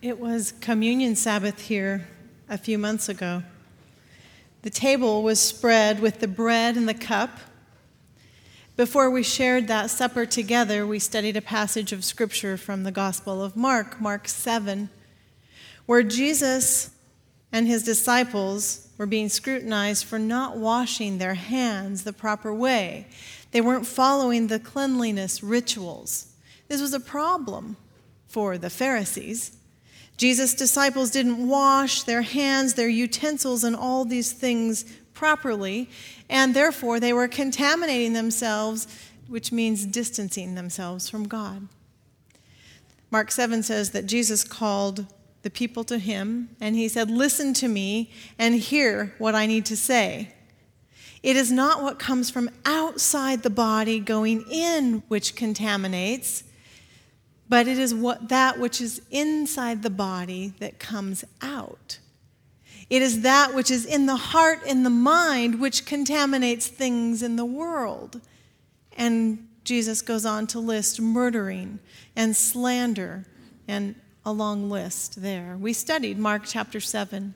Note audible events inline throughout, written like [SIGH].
It was Communion Sabbath here a few months ago. The table was spread with the bread and the cup. Before we shared that supper together, we studied a passage of scripture from the Gospel of Mark, Mark 7, where Jesus and his disciples were being scrutinized for not washing their hands the proper way. They weren't following the cleanliness rituals. This was a problem for the Pharisees. Jesus' disciples didn't wash their hands, their utensils, and all these things properly, and therefore they were contaminating themselves, which means distancing themselves from God. Mark 7 says that Jesus called the people to him, and he said, Listen to me and hear what I need to say. It is not what comes from outside the body going in which contaminates, but it is what, that which is inside the body that comes out. It is that which is in the heart and the mind which contaminates things in the world. And Jesus goes on to list murdering and slander and a long list there. We studied Mark chapter 7.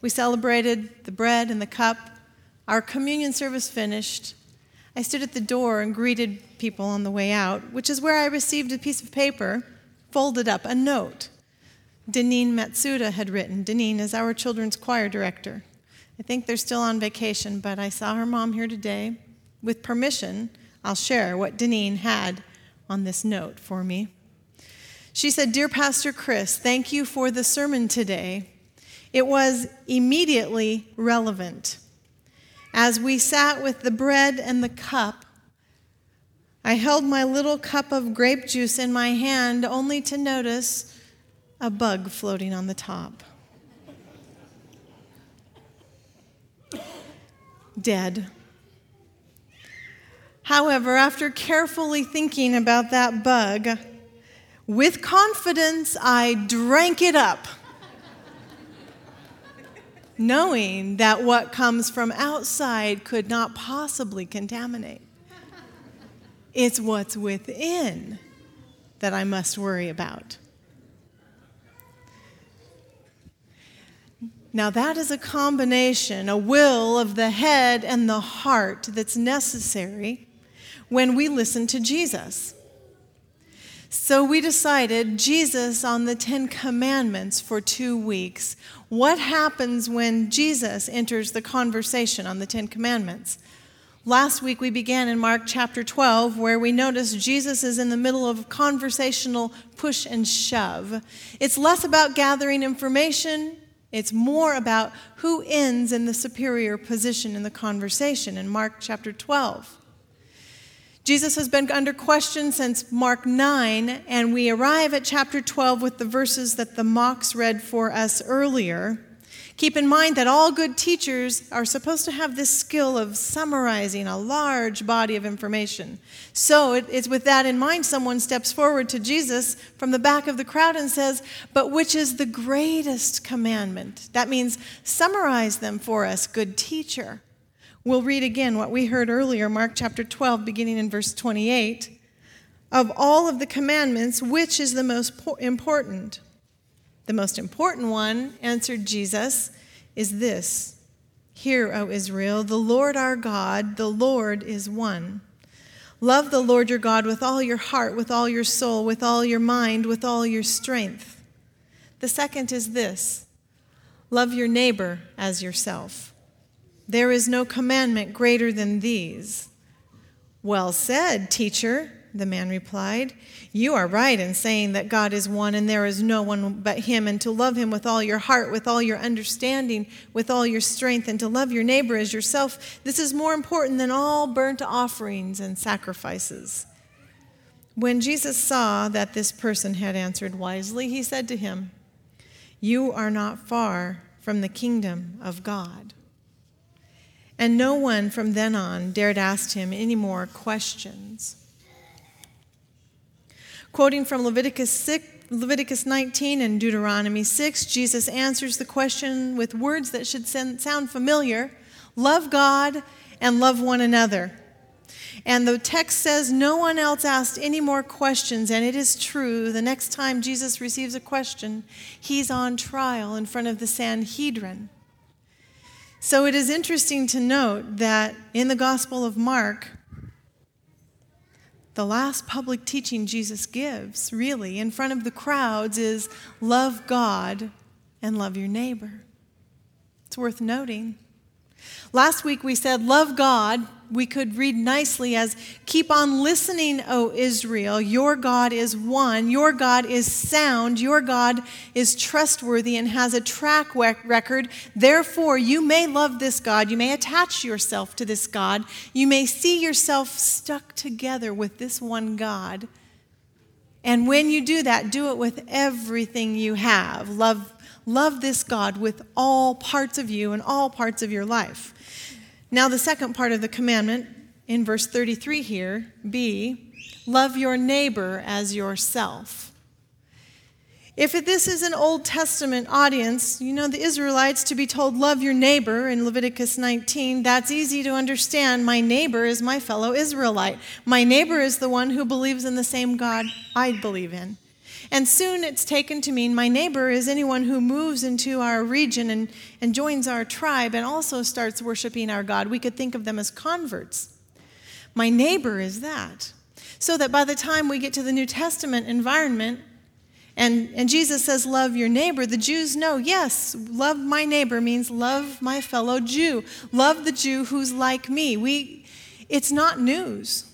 We celebrated the bread and the cup. Our communion service finished. I stood at the door and greeted people on the way out, which is where I received a piece of paper folded up, a note. Deneen Matsuda had written. Deneen is our children's choir director. I think they're still on vacation, but I saw her mom here today. With permission, I'll share what Deneen had on this note for me. She said, Dear Pastor Chris, thank you for the sermon today. It was immediately relevant. As we sat with the bread and the cup, I held my little cup of grape juice in my hand only to notice a bug floating on the top. Dead. However, after carefully thinking about that bug, with confidence, I drank it up knowing that what comes from outside could not possibly contaminate. It's what's within that I must worry about. Now, that is a combination, a will of the head and the heart that's necessary when we listen to Jesus. So we decided Jesus on the Ten Commandments for two weeks. What happens when Jesus enters the conversation on the Ten Commandments? Last week we began in Mark chapter 12, where we noticed Jesus is in the middle of conversational push and shove. It's less about gathering information, it's more about who ends in the superior position in the conversation in Mark chapter 12. Jesus has been under question since Mark 9, and we arrive at chapter 12 with the verses that the Mox read for us earlier. Keep in mind that all good teachers are supposed to have this skill of summarizing a large body of information. So it's with that in mind, someone steps forward to Jesus from the back of the crowd and says, But which is the greatest commandment? That means summarize them for us, good teacher. We'll read again what we heard earlier, Mark chapter 12, beginning in verse 28. Of all of the commandments, which is the most important? The most important one, answered Jesus, is this Hear, O Israel, the Lord our God, the Lord is one. Love the Lord your God with all your heart, with all your soul, with all your mind, with all your strength. The second is this love your neighbor as yourself. There is no commandment greater than these. Well said, teacher, the man replied. You are right in saying that God is one and there is no one but Him, and to love Him with all your heart, with all your understanding, with all your strength, and to love your neighbor as yourself. This is more important than all burnt offerings and sacrifices. When Jesus saw that this person had answered wisely, he said to him, You are not far from the kingdom of God. And no one from then on dared ask him any more questions. Quoting from Leviticus 6, Leviticus 19 and Deuteronomy 6, Jesus answers the question with words that should sound familiar love God and love one another. And the text says no one else asked any more questions, and it is true. The next time Jesus receives a question, he's on trial in front of the Sanhedrin. So it is interesting to note that in the Gospel of Mark, the last public teaching Jesus gives, really, in front of the crowds, is love God and love your neighbor. It's worth noting. Last week we said, Love God. We could read nicely as, Keep on listening, O Israel. Your God is one. Your God is sound. Your God is trustworthy and has a track record. Therefore, you may love this God. You may attach yourself to this God. You may see yourself stuck together with this one God. And when you do that, do it with everything you have. Love Love this God with all parts of you and all parts of your life. Now, the second part of the commandment in verse 33 here be love your neighbor as yourself. If this is an Old Testament audience, you know the Israelites to be told, Love your neighbor in Leviticus 19, that's easy to understand. My neighbor is my fellow Israelite. My neighbor is the one who believes in the same God I believe in. And soon it's taken to mean my neighbor is anyone who moves into our region and, and joins our tribe and also starts worshiping our God. We could think of them as converts. My neighbor is that. So that by the time we get to the New Testament environment, and, and Jesus says, Love your neighbor. The Jews know, yes, love my neighbor means love my fellow Jew. Love the Jew who's like me. We, it's not news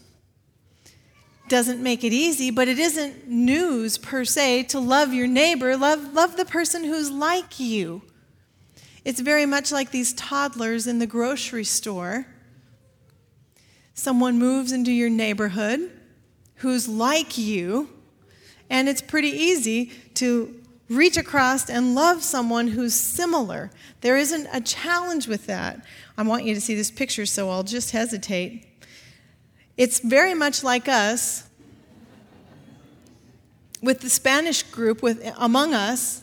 doesn't make it easy, but it isn't news per se to love your neighbor. Love, love the person who's like you. It's very much like these toddlers in the grocery store. Someone moves into your neighborhood who's like you, and it's pretty easy to reach across and love someone who's similar. There isn't a challenge with that. I want you to see this picture, so I'll just hesitate. It's very much like us with the Spanish group with, among us.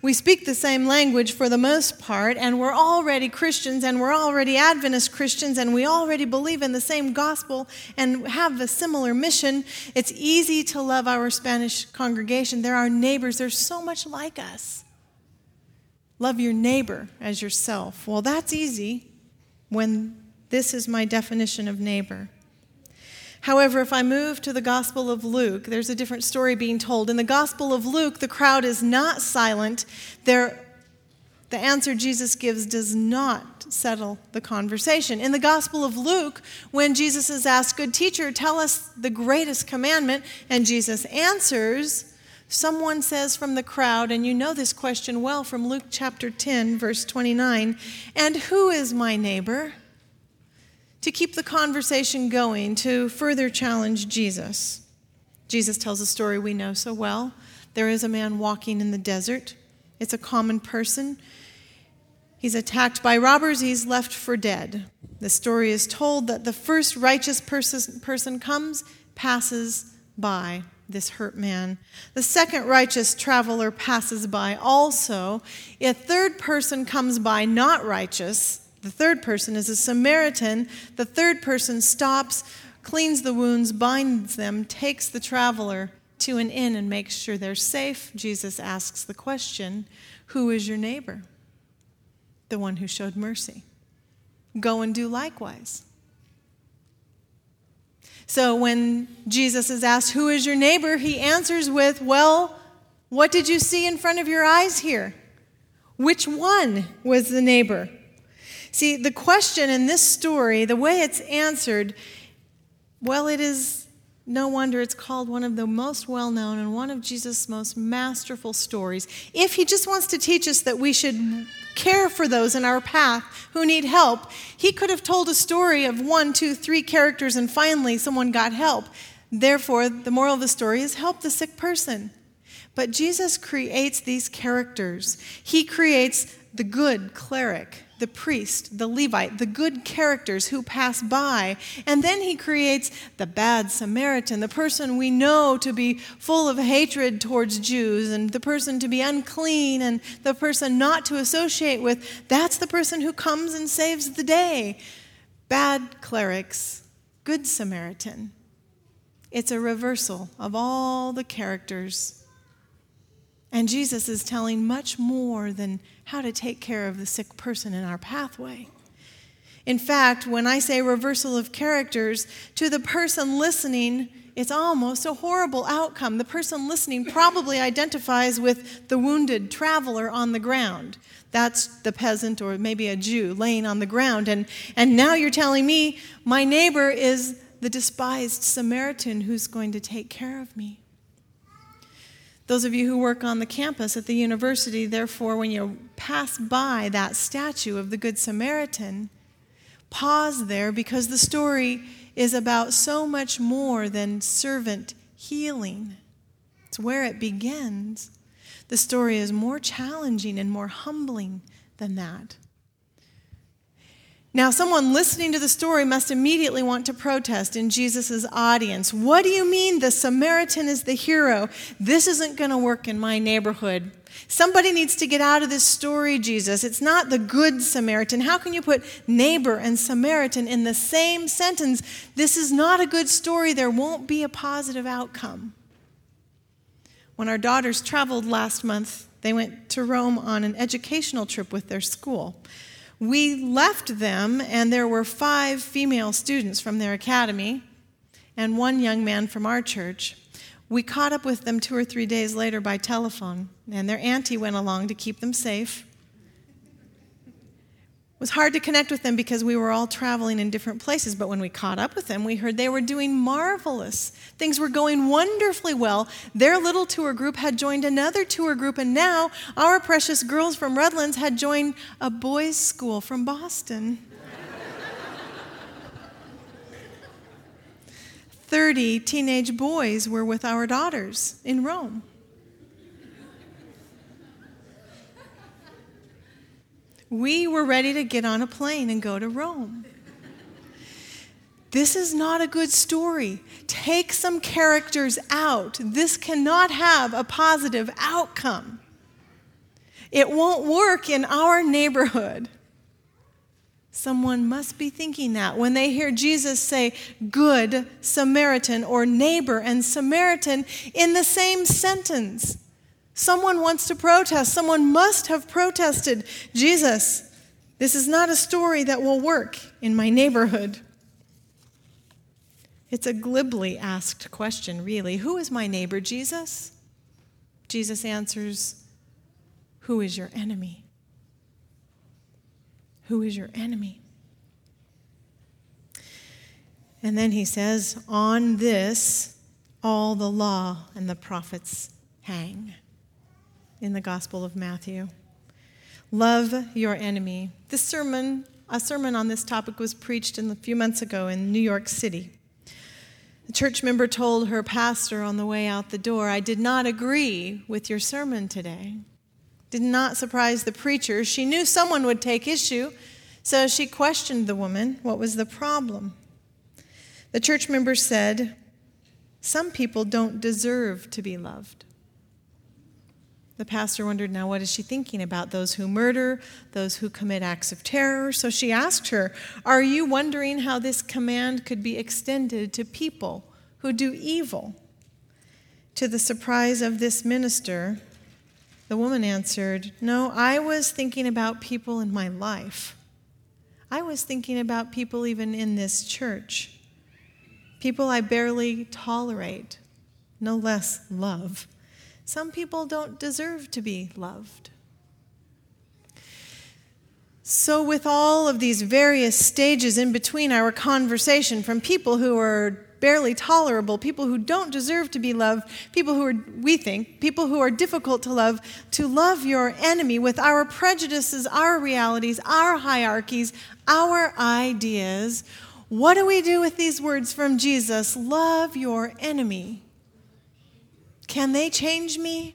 We speak the same language for the most part, and we're already Christians, and we're already Adventist Christians, and we already believe in the same gospel and have a similar mission. It's easy to love our Spanish congregation. They're our neighbors, they're so much like us. Love your neighbor as yourself. Well, that's easy when this is my definition of neighbor. However, if I move to the Gospel of Luke, there's a different story being told. In the Gospel of Luke, the crowd is not silent. They're, the answer Jesus gives does not settle the conversation. In the Gospel of Luke, when Jesus is asked, Good teacher, tell us the greatest commandment, and Jesus answers, someone says from the crowd, and you know this question well from Luke chapter 10, verse 29, and who is my neighbor? To keep the conversation going, to further challenge Jesus. Jesus tells a story we know so well. There is a man walking in the desert, it's a common person. He's attacked by robbers, he's left for dead. The story is told that the first righteous person, person comes, passes by this hurt man. The second righteous traveler passes by also. A third person comes by, not righteous, the third person is a Samaritan. The third person stops, cleans the wounds, binds them, takes the traveler to an inn, and makes sure they're safe. Jesus asks the question Who is your neighbor? The one who showed mercy. Go and do likewise. So when Jesus is asked, Who is your neighbor? he answers with, Well, what did you see in front of your eyes here? Which one was the neighbor? See, the question in this story, the way it's answered, well, it is no wonder it's called one of the most well known and one of Jesus' most masterful stories. If he just wants to teach us that we should care for those in our path who need help, he could have told a story of one, two, three characters and finally someone got help. Therefore, the moral of the story is help the sick person. But Jesus creates these characters. He creates the good cleric, the priest, the Levite, the good characters who pass by. And then he creates the bad Samaritan, the person we know to be full of hatred towards Jews, and the person to be unclean, and the person not to associate with. That's the person who comes and saves the day. Bad clerics Good Samaritan. It's a reversal of all the characters. And Jesus is telling much more than how to take care of the sick person in our pathway. In fact, when I say reversal of characters, to the person listening, it's almost a horrible outcome. The person listening probably identifies with the wounded traveler on the ground. That's the peasant or maybe a Jew laying on the ground. And, and now you're telling me my neighbor is the despised Samaritan who's going to take care of me. Those of you who work on the campus at the university, therefore, when you pass by that statue of the Good Samaritan, pause there because the story is about so much more than servant healing. It's where it begins. The story is more challenging and more humbling than that. Now, someone listening to the story must immediately want to protest in Jesus' audience. What do you mean the Samaritan is the hero? This isn't going to work in my neighborhood. Somebody needs to get out of this story, Jesus. It's not the good Samaritan. How can you put neighbor and Samaritan in the same sentence? This is not a good story. There won't be a positive outcome. When our daughters traveled last month, they went to Rome on an educational trip with their school. We left them, and there were five female students from their academy and one young man from our church. We caught up with them two or three days later by telephone, and their auntie went along to keep them safe. It was hard to connect with them because we were all traveling in different places, but when we caught up with them, we heard they were doing marvelous. Things were going wonderfully well. Their little tour group had joined another tour group, and now our precious girls from Redlands had joined a boys' school from Boston. [LAUGHS] 30 teenage boys were with our daughters in Rome. We were ready to get on a plane and go to Rome. This is not a good story. Take some characters out. This cannot have a positive outcome. It won't work in our neighborhood. Someone must be thinking that when they hear Jesus say good Samaritan or neighbor and Samaritan in the same sentence. Someone wants to protest. Someone must have protested. Jesus, this is not a story that will work in my neighborhood. It's a glibly asked question, really. Who is my neighbor, Jesus? Jesus answers, Who is your enemy? Who is your enemy? And then he says, On this all the law and the prophets hang in the Gospel of Matthew. Love your enemy. This sermon, a sermon on this topic, was preached a few months ago in New York City. A church member told her pastor on the way out the door, I did not agree with your sermon today. Did not surprise the preacher. She knew someone would take issue, so she questioned the woman what was the problem. The church member said, Some people don't deserve to be loved. The pastor wondered, now what is she thinking about? Those who murder, those who commit acts of terror. So she asked her, Are you wondering how this command could be extended to people who do evil? To the surprise of this minister, the woman answered, No, I was thinking about people in my life. I was thinking about people even in this church, people I barely tolerate, no less love. Some people don't deserve to be loved. So, with all of these various stages in between our conversation, from people who are barely tolerable, people who don't deserve to be loved, people who are, we think, people who are difficult to love, to love your enemy with our prejudices, our realities, our hierarchies, our ideas. What do we do with these words from Jesus? Love your enemy. Can they change me?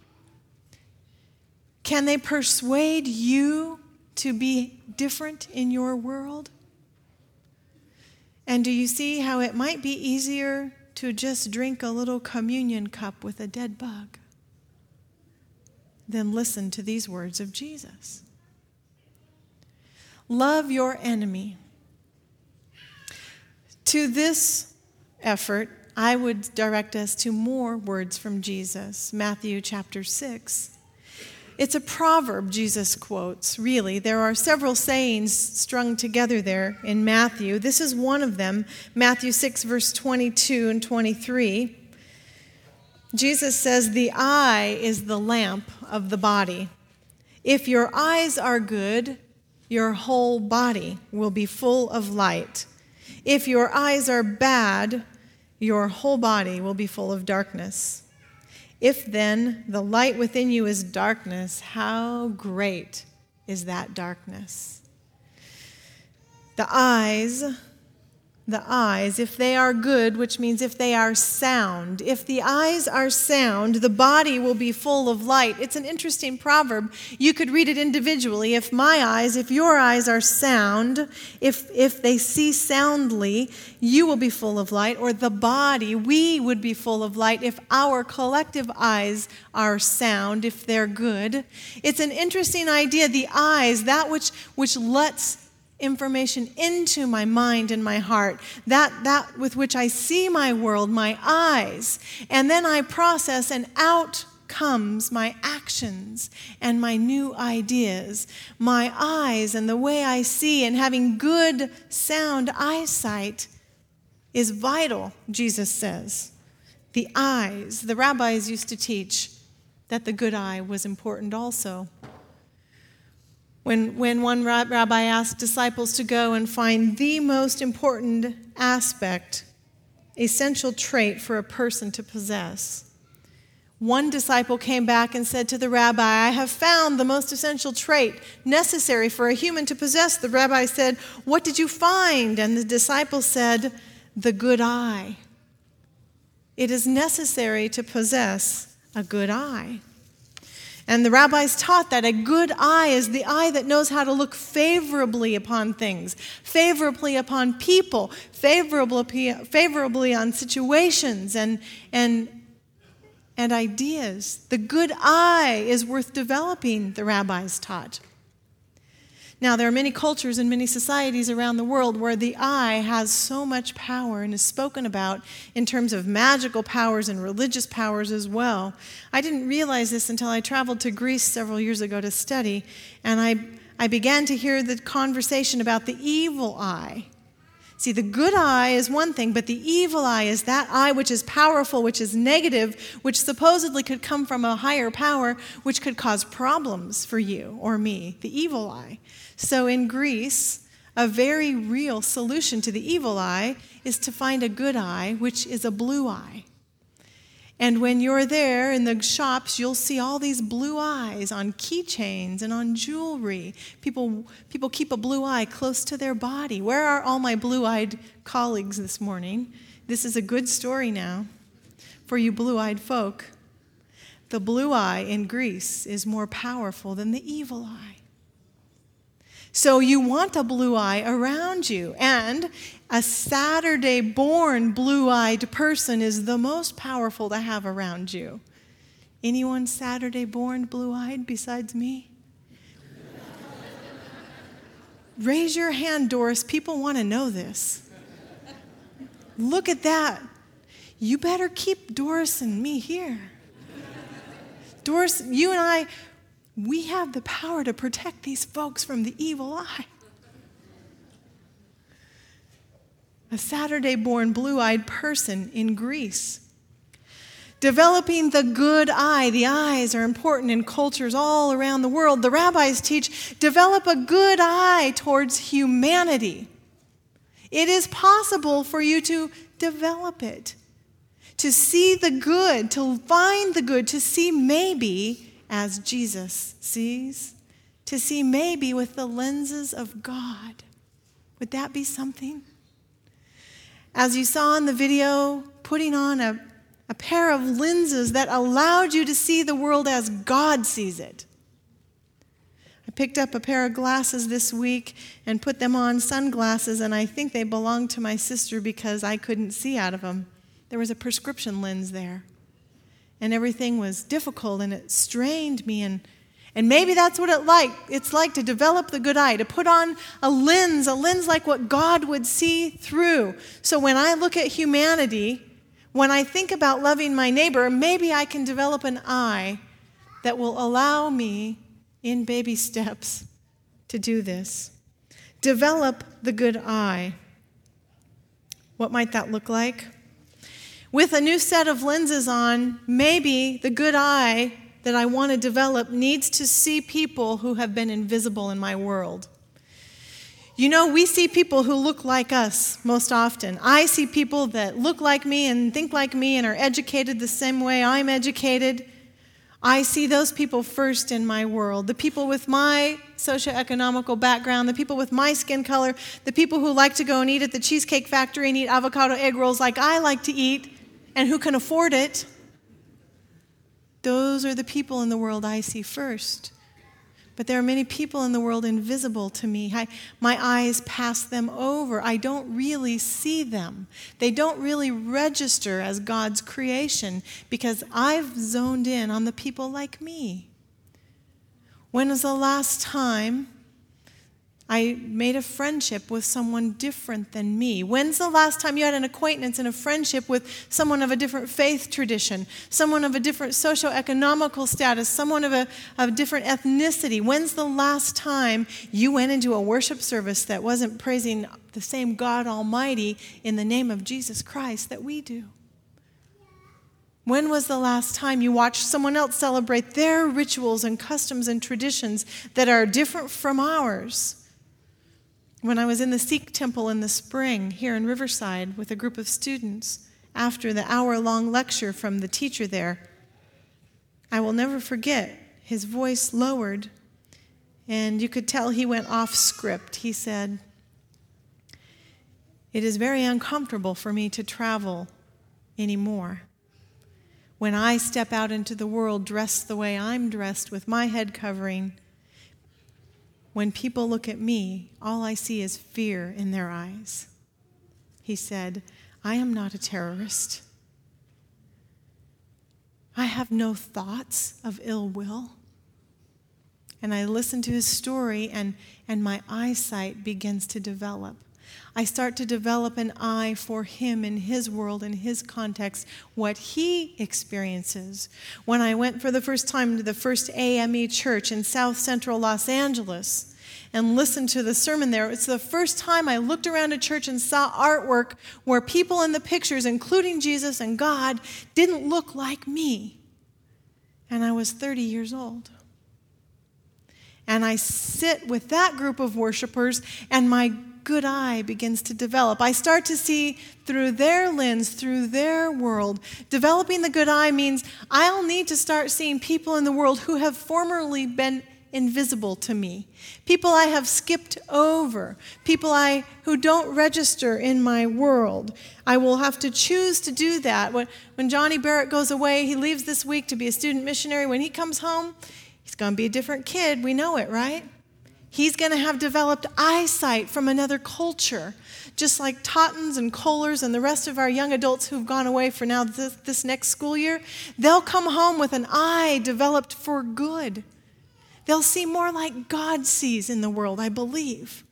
Can they persuade you to be different in your world? And do you see how it might be easier to just drink a little communion cup with a dead bug than listen to these words of Jesus? Love your enemy. To this effort, I would direct us to more words from Jesus. Matthew chapter 6. It's a proverb Jesus quotes, really. There are several sayings strung together there in Matthew. This is one of them Matthew 6, verse 22 and 23. Jesus says, The eye is the lamp of the body. If your eyes are good, your whole body will be full of light. If your eyes are bad, your whole body will be full of darkness. If then the light within you is darkness, how great is that darkness? The eyes the eyes, if they are good, which means if they are sound, if the eyes are sound, the body will be full of light. It's an interesting proverb. You could read it individually. If my eyes, if your eyes are sound, if, if they see soundly, you will be full of light, or the body, we would be full of light if our collective eyes are sound, if they're good. It's an interesting idea. The eyes, that which, which lets information into my mind and my heart, that, that with which I see my world, my eyes, and then I process, and out comes my actions and my new ideas. My eyes and the way I see, and having good, sound eyesight is vital, Jesus says. The eyes, the rabbis used to teach that the good eye was important also. When, when one rabbi asked disciples to go and find the most important aspect, essential trait for a person to possess, one disciple came back and said to the rabbi, I have found the most essential trait necessary for a human to possess. The rabbi said, What did you find? And the disciple said, The good eye. It is necessary to possess a good eye. And the rabbis taught that a good eye is the eye that knows how to look favorably upon things, favorably upon people, favorably, favorably on situations and, and, and ideas. The good eye is worth developing, the rabbis taught. Now, there are many cultures and many societies around the world where the eye has so much power and is spoken about in terms of magical powers and religious powers as well. I didn't realize this until I traveled to Greece several years ago to study, and I, I began to hear the conversation about the evil eye. See, the good eye is one thing, but the evil eye is that eye which is powerful, which is negative, which supposedly could come from a higher power, which could cause problems for you or me, the evil eye. So in Greece, a very real solution to the evil eye is to find a good eye, which is a blue eye. And when you're there in the shops, you'll see all these blue eyes on keychains and on jewelry. People, people keep a blue eye close to their body. Where are all my blue eyed colleagues this morning? This is a good story now for you blue eyed folk. The blue eye in Greece is more powerful than the evil eye. So you want a blue eye around you. And a Saturday born blue eyed person is the most powerful to have around you. Anyone Saturday born blue eyed besides me? [LAUGHS] Raise your hand, Doris. People want to know this. Look at that. You better keep Doris and me here. Doris, you and I, we have the power to protect these folks from the evil eye. A Saturday born blue eyed person in Greece. Developing the good eye. The eyes are important in cultures all around the world. The rabbis teach develop a good eye towards humanity. It is possible for you to develop it, to see the good, to find the good, to see maybe as Jesus sees, to see maybe with the lenses of God. Would that be something? As you saw in the video, putting on a, a pair of lenses that allowed you to see the world as God sees it. I picked up a pair of glasses this week and put them on sunglasses, and I think they belonged to my sister because I couldn't see out of them. There was a prescription lens there and everything was difficult and it strained me and And maybe that's what it like it's like to develop the good eye, to put on a lens, a lens like what God would see through. So when I look at humanity, when I think about loving my neighbor, maybe I can develop an eye that will allow me in baby steps to do this. Develop the good eye. What might that look like? With a new set of lenses on, maybe the good eye that I want to develop needs to see people who have been invisible in my world. You know, we see people who look like us most often. I see people that look like me and think like me and are educated the same way I'm educated. I see those people first in my world. The people with my socioeconomical background, the people with my skin color, the people who like to go and eat at the Cheesecake Factory and eat avocado egg rolls like I like to eat and who can afford it. Those are the people in the world I see first. But there are many people in the world invisible to me. I, my eyes pass them over. I don't really see them. They don't really register as God's creation because I've zoned in on the people like me. When was the last time I made a friendship with someone different than me. When's the last time you had an acquaintance and a friendship with someone of a different faith tradition, someone of a different socioeconomical status, someone of a, of different ethnicity? When's the last time you went into a worship service that wasn't praising the same God Almighty in the name of Jesus Christ that we do? When was the last time you watched someone else celebrate their rituals and customs and traditions that are different from ours? When I was in the Sikh temple in the spring here in Riverside with a group of students after the hour long lecture from the teacher there, I will never forget his voice lowered, and you could tell he went off script. He said, It is very uncomfortable for me to travel anymore. When I step out into the world dressed the way I'm dressed with my head covering, when people look at me, all I see is fear in their eyes. He said, I am not a terrorist. I have no thoughts of ill will. And I listen to his story, and, and my eyesight begins to develop. I start to develop an eye for him in his world, in his context, what he experiences. When I went for the first time to the first AME church in South Central Los Angeles and listened to the sermon there, it's the first time I looked around a church and saw artwork where people in the pictures, including Jesus and God, didn't look like me. And I was 30 years old and I sit with that group of worshipers, and my good eye begins to develop. I start to see through their lens, through their world. Developing the good eye means I'll need to start seeing people in the world who have formerly been invisible to me. People I have skipped over, people I who don't register in my world. I will have to choose to do that. When, when Johnny Barrett goes away, he leaves this week to be a student missionary. When he comes home, he's going to be a different kid. We know it, right? He's going to have developed eyesight from another culture, just like Tottens and Kohlers and the rest of our young adults who've gone away for now this, this next school year. They'll come home with an eye developed for good. They'll see more like God sees in the world, I believe.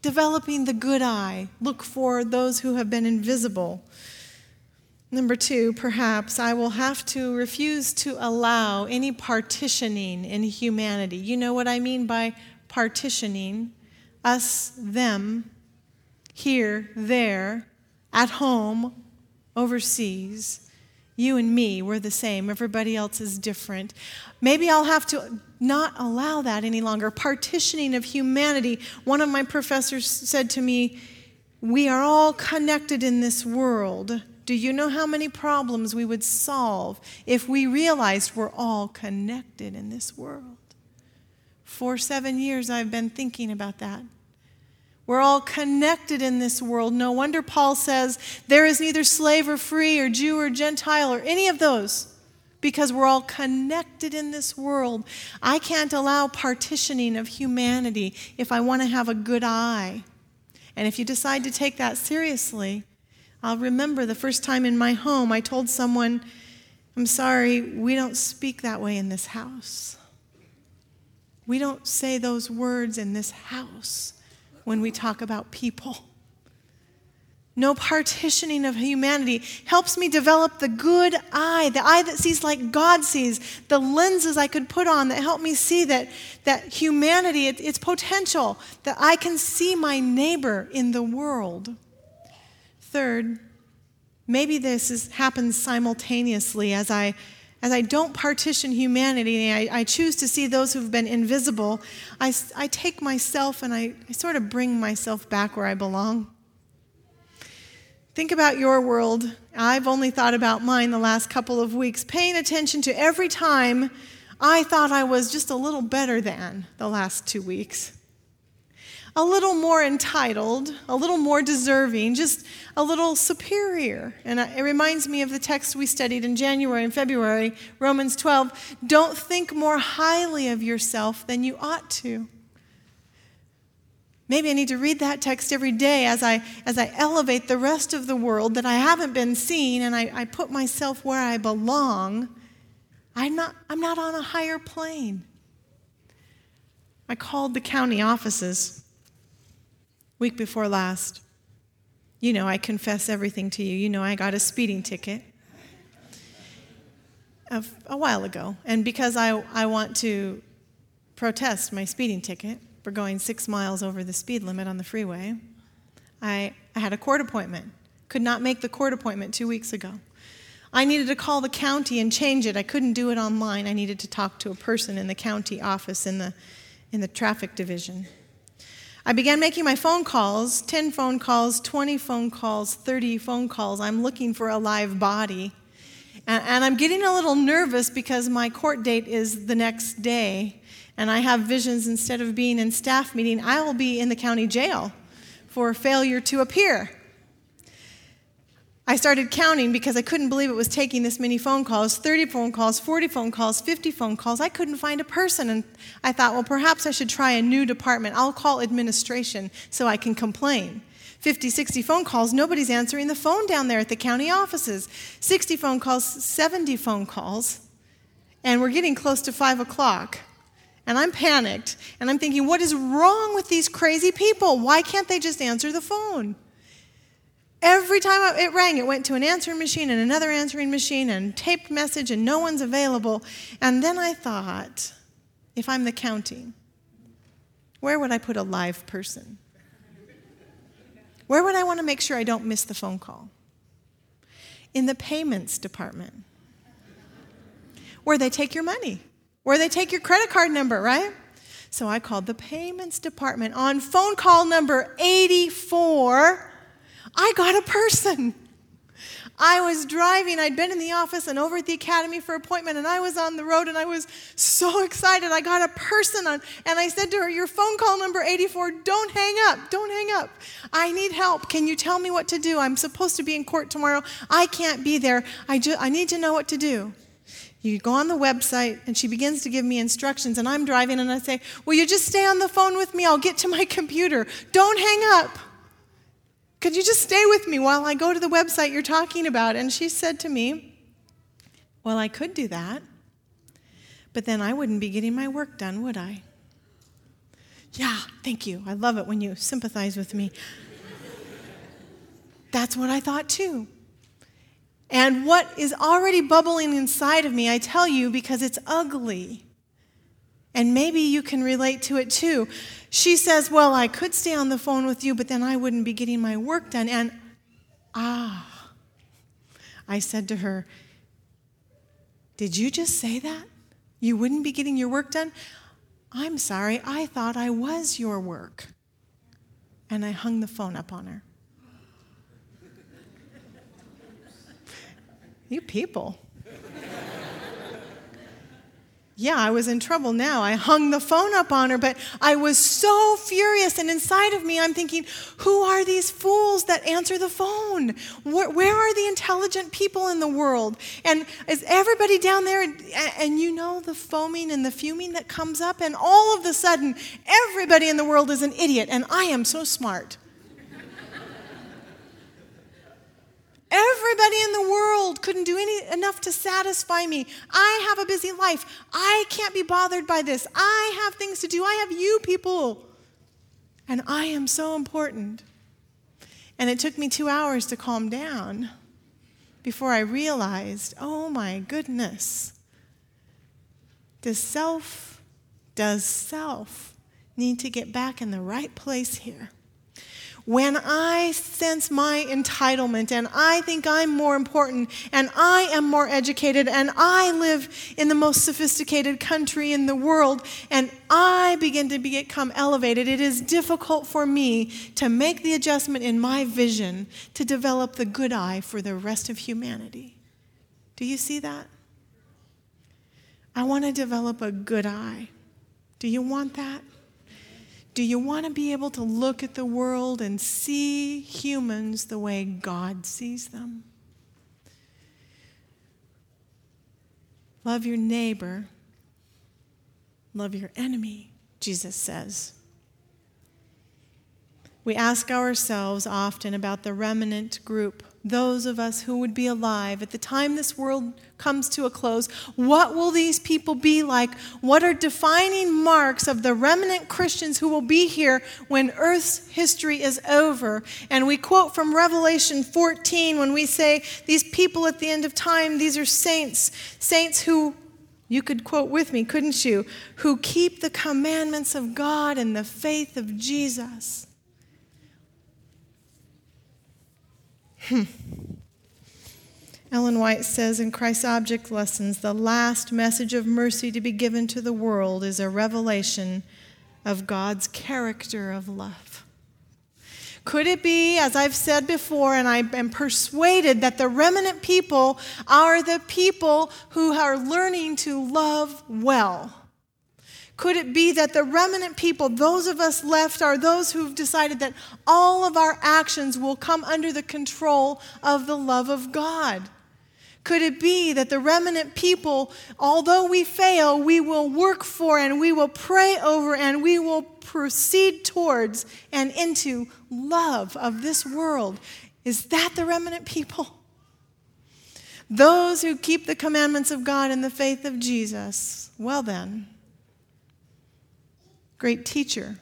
Developing the good eye, look for those who have been invisible. Number two, perhaps I will have to refuse to allow any partitioning in humanity. You know what I mean by partitioning us, them, here, there, at home, overseas. You and me, we're the same. Everybody else is different. Maybe I'll have to not allow that any longer. Partitioning of humanity. One of my professors said to me, We are all connected in this world. Do you know how many problems we would solve if we realized we're all connected in this world? For seven years, I've been thinking about that. We're all connected in this world. No wonder Paul says there is neither slave or free or Jew or Gentile or any of those because we're all connected in this world. I can't allow partitioning of humanity if I want to have a good eye. And if you decide to take that seriously, I'll remember the first time in my home I told someone, I'm sorry, we don't speak that way in this house. We don't say those words in this house when we talk about people. No partitioning of humanity helps me develop the good eye, the eye that sees like God sees, the lenses I could put on that help me see that, that humanity, it, its potential, that I can see my neighbor in the world. Third, maybe this is, happens simultaneously as I as I don't partition humanity, I, I choose to see those who've been invisible, I, I take myself and I, I sort of bring myself back where I belong. Think about your world. I've only thought about mine the last couple of weeks, paying attention to every time I thought I was just a little better than the last two weeks a little more entitled, a little more deserving, just a little superior. And it reminds me of the text we studied in January and February, Romans 12. Don't think more highly of yourself than you ought to. Maybe I need to read that text every day as I, as I elevate the rest of the world that I haven't been seen and I, I put myself where I belong. I'm not, I'm not on a higher plane. I called the county offices week before last. You know, I confess everything to you. You know, I got a speeding ticket a, a while ago. And because I, I want to protest my speeding ticket for going six miles over the speed limit on the freeway, I, I had a court appointment. Could not make the court appointment two weeks ago. I needed to call the county and change it. I couldn't do it online. I needed to talk to a person in the county office in the, in the traffic division. I began making my phone calls 10 phone calls, 20 phone calls, 30 phone calls. I'm looking for a live body. And, and, I'm getting a little nervous because my court date is the next day. And I have visions instead of being in staff meeting, I will be in the county jail for failure to appear. I started counting because I couldn't believe it was taking this many phone calls 30 phone calls, 40 phone calls, 50 phone calls. I couldn't find a person. And I thought, well, perhaps I should try a new department. I'll call administration so I can complain. 50, 60 phone calls, nobody's answering the phone down there at the county offices. 60 phone calls, 70 phone calls, and we're getting close to 5 o'clock. And I'm panicked, and I'm thinking, what is wrong with these crazy people? Why can't they just answer the phone? Every time it rang, it went to an answering machine and another answering machine and taped message, and no one's available. And then I thought, if I'm the county, where would I put a live person? Where would I want to make sure I don't miss the phone call? In the payments department, where they take your money, where they take your credit card number, right? So I called the payments department on phone call number 84 I got a person. I was driving, I'd been in the office and over at the academy for appointment, and I was on the road and I was so excited. I got a person on, and I said to her, Your phone call number 84, don't hang up, don't hang up. I need help. Can you tell me what to do? I'm supposed to be in court tomorrow. I can't be there. I, I need to know what to do. You go on the website, and she begins to give me instructions, and I'm driving, and I say, Will you just stay on the phone with me? I'll get to my [LAUGHS] computer. Don't hang up. Could you just stay with me while I go to the website you're talking about? And she said to me, Well, I could do that, but then I wouldn't be getting my work done, would I? Yeah, thank you. I love it when you sympathize with me. That's what I thought too. And what is already bubbling inside of me, I tell you, because it's ugly. And maybe you can relate to it too. She says, Well, I could stay on the phone with you, but then I wouldn't be getting my work done. And ah, I said to her, Did you just say that? You wouldn't be getting your work done? I'm sorry, I thought I was your work. And I hung the phone up on her. You people. Yeah, I was in trouble now. I hung the phone up on her, but I was so furious. And inside of me, I'm thinking, who are these fools that answer the phone? Where, where are the intelligent people in the world? And is everybody down there? And, and you know the foaming and the fuming that comes up, and all of a sudden, everybody in the world is an idiot, and I am so smart. Everybody in the world couldn't do any, enough to satisfy me. I have a busy life. I can't be bothered by this. I have things to do. I have you people. And I am so important. And it took me two hours to calm down before I realized oh my goodness, does self, does self need to get back in the right place here? When I sense my entitlement and I think I'm more important and I am more educated and I live in the most sophisticated country in the world and I begin to become elevated, it is difficult for me to make the adjustment in my vision to develop the good eye for the rest of humanity. Do you see that? I want to develop a good eye. Do you want that? Do you want to be able to look at the world and see humans the way God sees them? Love your neighbor, love your enemy, Jesus says. We ask ourselves often about the remnant group those of us who would be alive at the time this world comes to a close. What will these people be like? What are defining marks of the remnant Christians who will be here when Earth's history is over? And we quote from Revelation 14 when we say, These people at the end of time, these are saints, saints who you could quote with me, couldn't you? Who keep the commandments of God and the faith of Jesus. Hmm. Ellen White says in Christ's Object Lessons the last message of mercy to be given to the world is a revelation of God's character of love. Could it be, as I've said before, and I am persuaded that the remnant people are the people who are learning to love well? Could it be that the remnant people, those of us left, are those who've decided that all of our actions will come under the control of the love of God? Could it be that the remnant people, although we fail, we will work for and we will pray over and we will proceed towards and into love of this world? Is that the remnant people? Those who keep the commandments of God and the faith of Jesus. Well, then, Great teacher.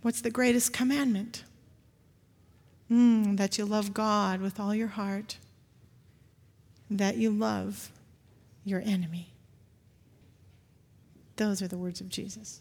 What's the greatest commandment? Mm, that you love God with all your heart, that you love your enemy. Those are the words of Jesus.